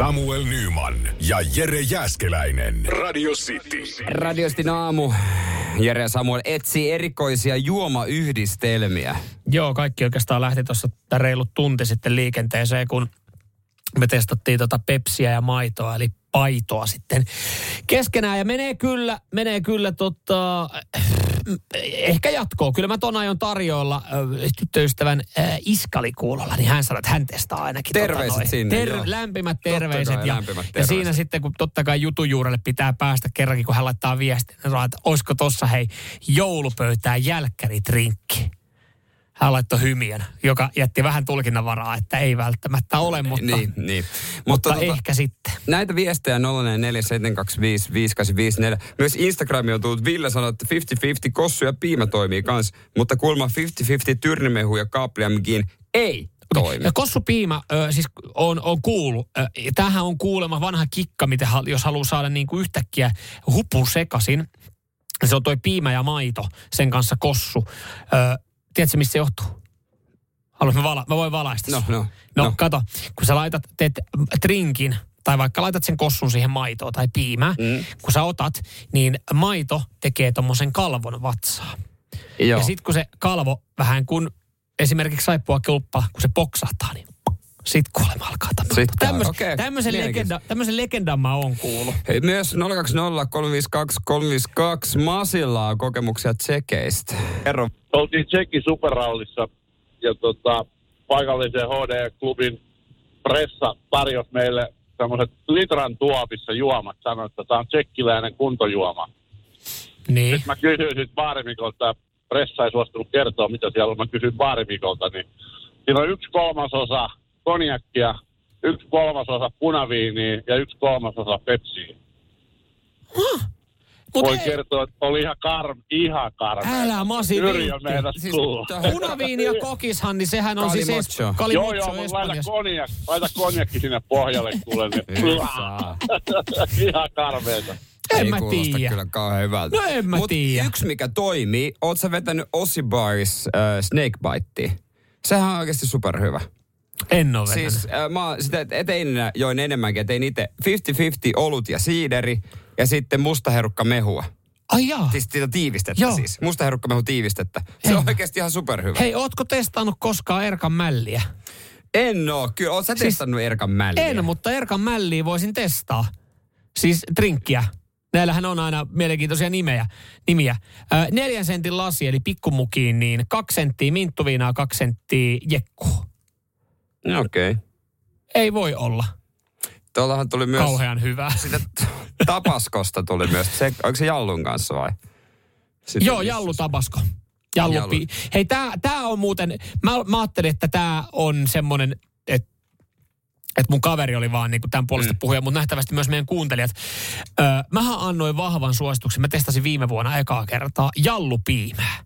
Samuel Nyman ja Jere Jäskeläinen. Radio City. Radiostin aamu. Jere ja Samuel etsii erikoisia juomayhdistelmiä. Joo, kaikki oikeastaan lähti tuossa reilut tunti sitten liikenteeseen, kun me testattiin tota pepsiä ja maitoa, eli paitoa sitten keskenään. Ja menee kyllä, menee kyllä tota, ehkä jatkoa. Kyllä mä ton aion tarjoilla äh, tyttöystävän äh, iskalikuulolla, niin hän sanoi, että hän testaa ainakin. Terveiset tota sinne, Ter- joo. lämpimät terveiset. kai, ja, lämpimät ja terveiset. siinä sitten, kun totta kai jutujuurelle pitää päästä kerrankin, kun hän laittaa viestin, niin sanoo, että olisiko tossa hei joulupöytään jälkkäritrinkki. Hän laittoi hymiön, joka jätti vähän tulkinnanvaraa, että ei välttämättä ole, mutta, Niin, niin. mutta tota, ehkä sitten. Näitä viestejä 047255854. Myös Instagrami on tullut. Ville sanoi, että 50-50 kossu ja piimä toimii kans. Mutta kuulemma 50-50 tyrnimehu ja kaapliammekin ei toimi. Ja kossupiima, ö, siis on, on kuullut. Tämähän on kuulemma vanha kikka, hal- jos haluaa saada niin kuin yhtäkkiä hupun sekasin. Se on toi piimä ja maito, sen kanssa kossu. Ö, tiedätkö, missä se johtuu? Haluaisin, mä, vala- mä voin valaista. No, no, no, no. kato, kun sä laitat, teet trinkin, tai vaikka laitat sen kossun siihen maitoon tai piimään, mm. kun sä otat, niin maito tekee tommosen kalvon vatsaa. Joo. Ja sitten kun se kalvo vähän kun esimerkiksi saippua kulppa, kun se poksahtaa, niin sit kuulemma alkaa tapahtua. Tämmös, okei, tämmöisen, legenda, tämmöisen legendan mä oon kuullut. Hei, myös 020 Masilla on kokemuksia tsekeistä. Kerro. oltiin Tsekin superrallissa ja tota, paikallisen HD-klubin pressa tarjosi meille semmoiset litran tuopissa juomat. Sanoi, että tämä on tsekkiläinen kuntojuoma. Niin. Sitten mä kysyin sitten baarimikolta, ja pressa ei suostunut kertoa, mitä siellä on. Mä kysyin baarimikolta, niin siinä on yksi kolmasosa konjakkia, yksi kolmasosa punaviiniä ja yksi kolmasosa pepsiä. Mut Voin ei, kertoa, että oli ihan, kar, ihan karmea. älä masi Siis Punaviini ja kokishan, niin sehän on siis Kalimocho. es, kalimotso Joo, joo, mutta laita, Espanjassa. konjak, laita konjakki sinne pohjalle kuule. Niin, ihan karmeeta. En Ei mä kuulosta tiedä. kyllä kauhean hyvältä. No en mä Mut tiedä. yksi mikä toimii, oot sä vetänyt Ossi Baris äh, Snake Bitea? Sehän on oikeasti superhyvä. En ole vetänyt. Siis äh, mä sitä eteinä join enemmänkin, tein itse 50-50 olut ja siideri ja sitten mustaherukka mehua. Ai jaa. Siis sitä tiivistettä Joo. siis. Mustaherukka mehu tiivistettä. Se En on oikeasti ihan superhyvä. Hei, ootko testannut koskaan Erkan mälliä? En oo. Kyllä, oot sä Siis- testannut Erkan mälliä? En, mutta Erkan mälliä voisin testaa. Siis drinkkiä. Näillähän on aina mielenkiintoisia nimeä, nimiä. Ö, neljän sentin lasi, eli pikkumukiin, niin kaksi senttiä minttuviinaa, kaksi senttiä jekkua. No, Okei. Okay. Ei voi olla Tuollahan tuli myös... kauhean hyvää. Sitä tapaskosta tuli myös. Se, onko se Jallun kanssa vai? Sitten Joo, Jallu Tabasko. Jallu. Jallu. Hei, tää, tää on muuten, mä, mä ajattelin, että tää on semmonen, että että mun kaveri oli vaan niin tämän puolesta mm. puhuja, mutta nähtävästi myös meidän kuuntelijat. Öö, mähän annoin vahvan suosituksen, mä testasin viime vuonna ekaa kertaa jallupiimää.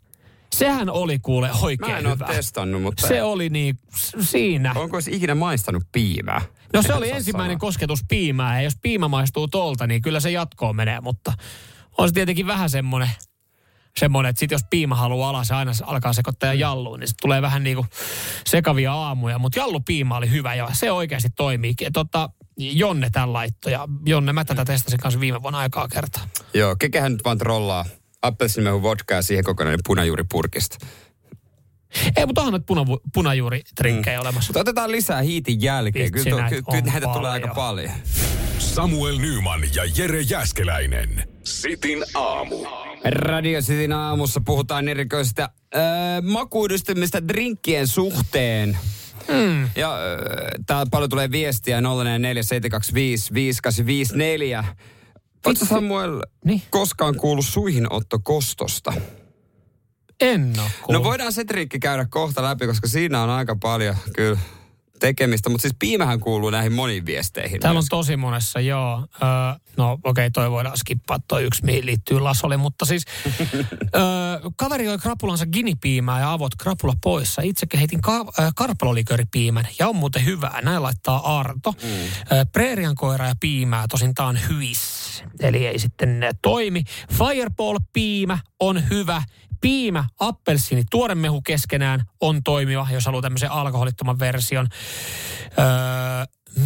Sehän oli kuule oikein Mä en ole hyvä. testannut, mutta... Se oli niin, siinä. Onko se ikinä maistanut piimää? No se En oli ensimmäinen sanoa. kosketus piimää, ja jos piimä maistuu tolta, niin kyllä se jatkoon menee, mutta on se tietenkin vähän semmoinen, semmoinen että sit jos piima haluaa alas aina alkaa sekoittaa ja jalluun, niin se tulee vähän niin kuin sekavia aamuja. Mutta jallupiima oli hyvä ja se oikeasti toimii. Tota, Jonne tämän laittoi ja Jonne, mä tätä testasin kanssa viime vuonna aikaa kertaa. Joo, kekehän nyt vaan trollaa appelsiinimehu vodkaa siihen kokonainen punajuuripurkista. Ei, mutta onhan puna, punajuuritrinkkeja olemassa. Mutta otetaan lisää hiitin jälkeen. Vitsi, Kyllä, näitä ky, kyllä näitä tulee aika paljon. paljon. Samuel Nyman ja Jere Jäskeläinen. Sitin aamu. Radio Cityn aamussa puhutaan erikoisista äh, makuudistumista drinkkien suhteen. Mm. Ja äh, täällä paljon tulee viestiä 047255854. Oletko Samuel Niin. koskaan kuullut suihinottokostosta? En ole No voidaan se trinkki käydä kohta läpi, koska siinä on aika paljon kyllä tekemistä, mutta siis piimähän kuuluu näihin moniin viesteihin. Täällä on tosi monessa, joo. Öö, no okei, okay, toi voidaan skippaa toi yksi, mihin liittyy Lasoli, mutta siis öö, kaveri joi krapulansa ginipiimää ja avot krapula poissa. Itsekin heitin ka- äh, karpaloliköripiimän ja on muuten hyvää. Näin laittaa Arto. Mm. Öö, Preerian koira ja piimää, tosin tää on hyis. Eli ei sitten toimi. Fireball-piimä on hyvä. Piimä, appelsiini, tuoremehu keskenään on toimiva, jos haluaa tämmöisen alkoholittoman version. Öö,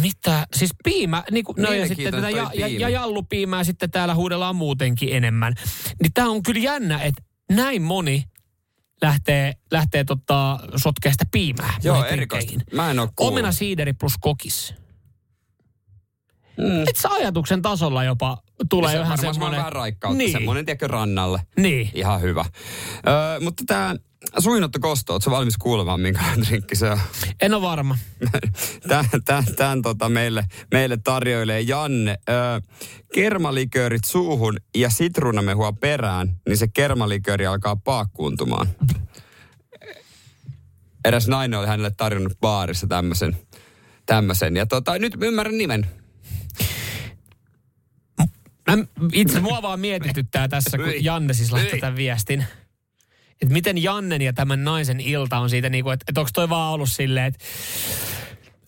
mitä? Siis piimä, niin kuin, no ja sitten tätä ja, ja, ja jallupiimää sitten täällä huudellaan muutenkin enemmän. Niin tää on kyllä jännä, että näin moni lähtee, lähtee tota, sotkea sitä piimää. Joo, erikoista. Mä en kuullut. Omena siideri plus kokis. Mm. Et sä ajatuksen tasolla jopa tulee se varmaan semmoinen... vähän raikkautta, Niin. semmoinen tiedätkö rannalle. Niin. Ihan hyvä. Öö, mutta tämä suinotto kosto, ootko valmis kuulemaan, minkälainen drinkki se on? En ole varma. Tämän, tämän, tämän tota meille, meille tarjoilee Janne. Öö, kermaliköörit suuhun ja sitruunamehua perään, niin se kermalikööri alkaa paakkuuntumaan. Eräs nainen oli hänelle tarjonnut baarissa tämmöisen. tämmöisen. Ja tota, nyt ymmärrän nimen. Mä, itse mua vaan mietityttää tässä, kun. Janne siis laittoi Hyi. tämän viestin. Että miten Jannen ja tämän naisen ilta on siitä, niin kuin, että, että onko toi vaan ollut silleen, että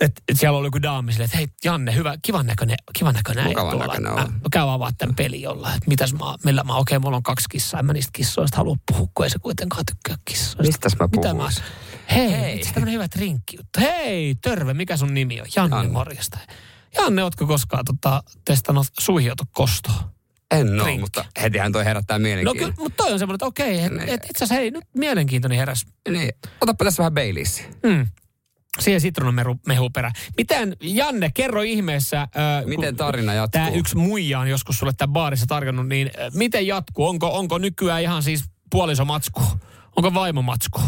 että et siellä oli joku daami silleen, että hei Janne, hyvä, kivan näköinen, kivan näköinen äijä tuolla. näköinen Mä, käyn avaa tämän pelin jollain, että mitäs mä, millä mä, okei, mulla on kaksi kissaa, en mä niistä kissoista halua puhua, kun ei se kuitenkaan tykkää kissoista. Mistäs mä Mitä puhuis? mä, hei, Hei. tämmönen hyvä drinkki juttu. Hei, terve, mikä sun nimi on? Janne, Janne. morjesta. Janne, ootko koskaan tota, testannut suihiotokostoa? En Drinkki. mutta hetihän toi herättää No mielenkiintoa. kyllä, mutta toi on semmoinen, että okei, et, Niin. et itse asiassa hei, nyt mielenkiintoinen heräs. Niin, otapa tässä vähän Baileys. Mm. Siihen sitruunamehu perä. Miten, Janne, kerro ihmeessä. Äh, Miten tarina jatkuu? Tämä yksi muija on joskus sulle tämän baarissa tarjonnut, niin äh, miten jatkuu? Onko, onko nykyään ihan siis puolisomatsku? Onko vaimomatsku?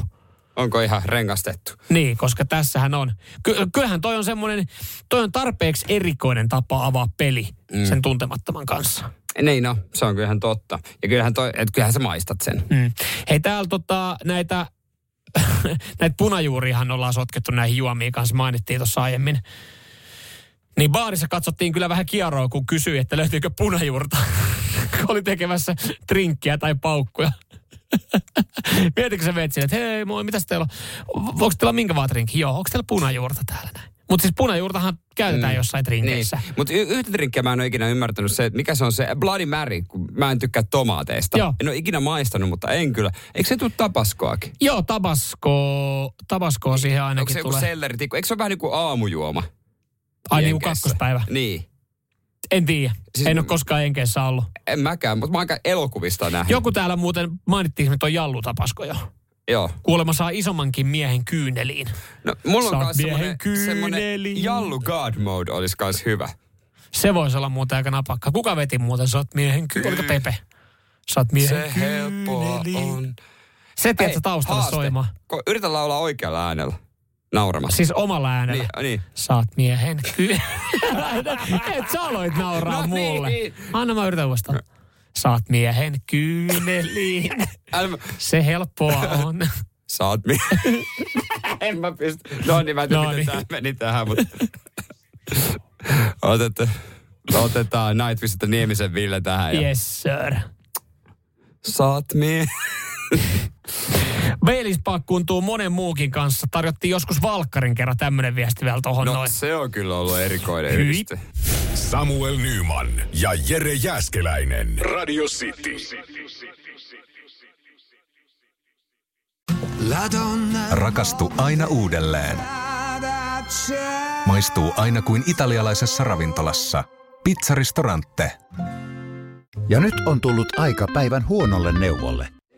Onko ihan rengastettu? Niin, koska tässähän on. Ky- kyllähän toi on semmoinen, toi on tarpeeksi erikoinen tapa avaa peli mm. sen tuntemattoman kanssa. Niin no, se on kyllähän totta. Ja kyllähän, toi, et kyllähän sä maistat sen. Mm. Hei, täällä tota, näitä, näitä punajuuriahan ollaan sotkettu näihin juomiin kanssa, mainittiin tuossa aiemmin. Niin baarissa katsottiin kyllä vähän kieroa, kun kysyi, että löytyykö punajuurta, kun oli tekemässä trinkkiä tai paukkuja. Mietitkö sä menet sinne, että hei moi, mitäs teillä on? Onko teillä minkä vaan? Joo, onko teillä punajuurta täällä näin? Mutta siis punajuurtahan käytetään mm. jossain trinkeissä. Niin. Mutta y- yhtä drinkkiä mä en ole ikinä ymmärtänyt se, että mikä se on se Bloody Mary, kun mä en tykkää tomaateista. Joo. En ole ikinä maistanut, mutta en kyllä. Eikö se tule tapaskoakin? Joo, tabasko, tabasko siihen Onko ainakin se joku tulee. selleritikku? Eikö se ole vähän niin kuin aamujuoma? Ai niin kuin Jenkeissä? kakkospäivä. Niin. En tiedä. Siis- en ole koskaan Enkeissä ollut. En mäkään, mutta mä oon aika elokuvista nähnyt. Joku täällä muuten mainittiin, että on jallutapasko jo. Joo. Kuulemma saa isommankin miehen kyyneliin. No, mulla on Saat myös miehen semmoinen kyyneliin. Jallu God Mode olisi kans hyvä. Se voisi olla muuten aika napakka. Kuka veti muuten? Saat miehen kyyneliin. Oliko Pepe? Saat miehen Se helppoa on. Se tiedätkö Hei, taustalla haaste. soimaan. Yritä laulaa oikealla äänellä. Nauramassa. Siis omalla äänellä. Niin, niin. Saat miehen. Et sä aloit nauraa No mulle. niin. Anna mä yritän uudestaan. Saat miehen kyyneliin. Älä, Se helppoa on. Saat mi... en mä pysty. No niin, mä en tiedä, No niin. tää meni tähän, mutta... Otetaan, otetaan Nightwishilta Niemisen Ville tähän. Ja... Yes, sir. Saat mi... Baileys pakkuuntuu monen muukin kanssa. Tarjottiin joskus Valkkarin kerran tämmönen viesti vielä tohon No noin. se on kyllä ollut erikoinen Hyi. yhdiste. Samuel Nyman ja Jere Jäskeläinen. Radio City. Rakastu aina uudelleen. Maistuu aina kuin italialaisessa ravintolassa. Pizzaristorante. Ja nyt on tullut aika päivän huonolle neuvolle.